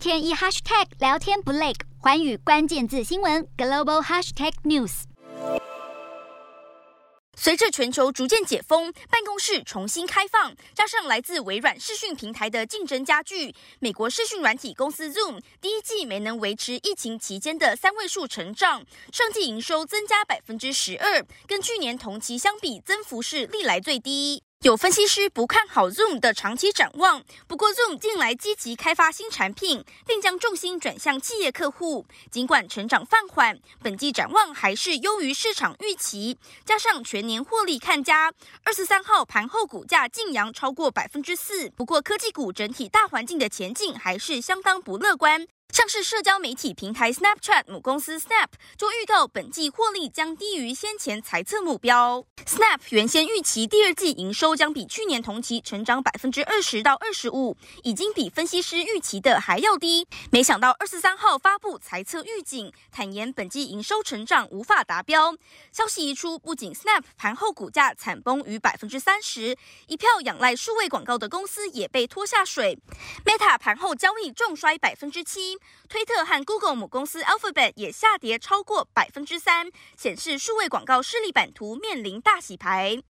天一 hashtag 聊天不累，寰宇关键字新闻 global hashtag news。随着全球逐渐解封，办公室重新开放，加上来自微软视讯平台的竞争加剧，美国视讯软体公司 Zoom 第一季没能维持疫情期间的三位数成长，上季营收增加百分之十二，跟去年同期相比，增幅是历来最低。有分析师不看好 Zoom 的长期展望，不过 Zoom 近来积极开发新产品，并将重心转向企业客户。尽管成长放缓，本季展望还是优于市场预期，加上全年获利看佳，二十三号盘后股价劲扬超过百分之四。不过科技股整体大环境的前景还是相当不乐观。像是社交媒体平台 Snapchat 母公司 Snap 就预告本季获利将低于先前财测目标。Snap 原先预期第二季营收将比去年同期成长百分之二十到二十五，已经比分析师预期的还要低。没想到二十三号发布财测预警，坦言本季营收成长无法达标。消息一出，不仅 Snap 盘后股价惨崩逾百分之三十，一票仰赖数位广告的公司也被拖下水。Meta 盘后交易重摔百分之七。推特和 Google 母公司 Alphabet 也下跌超过百分之三，显示数位广告势力版图面临大洗牌。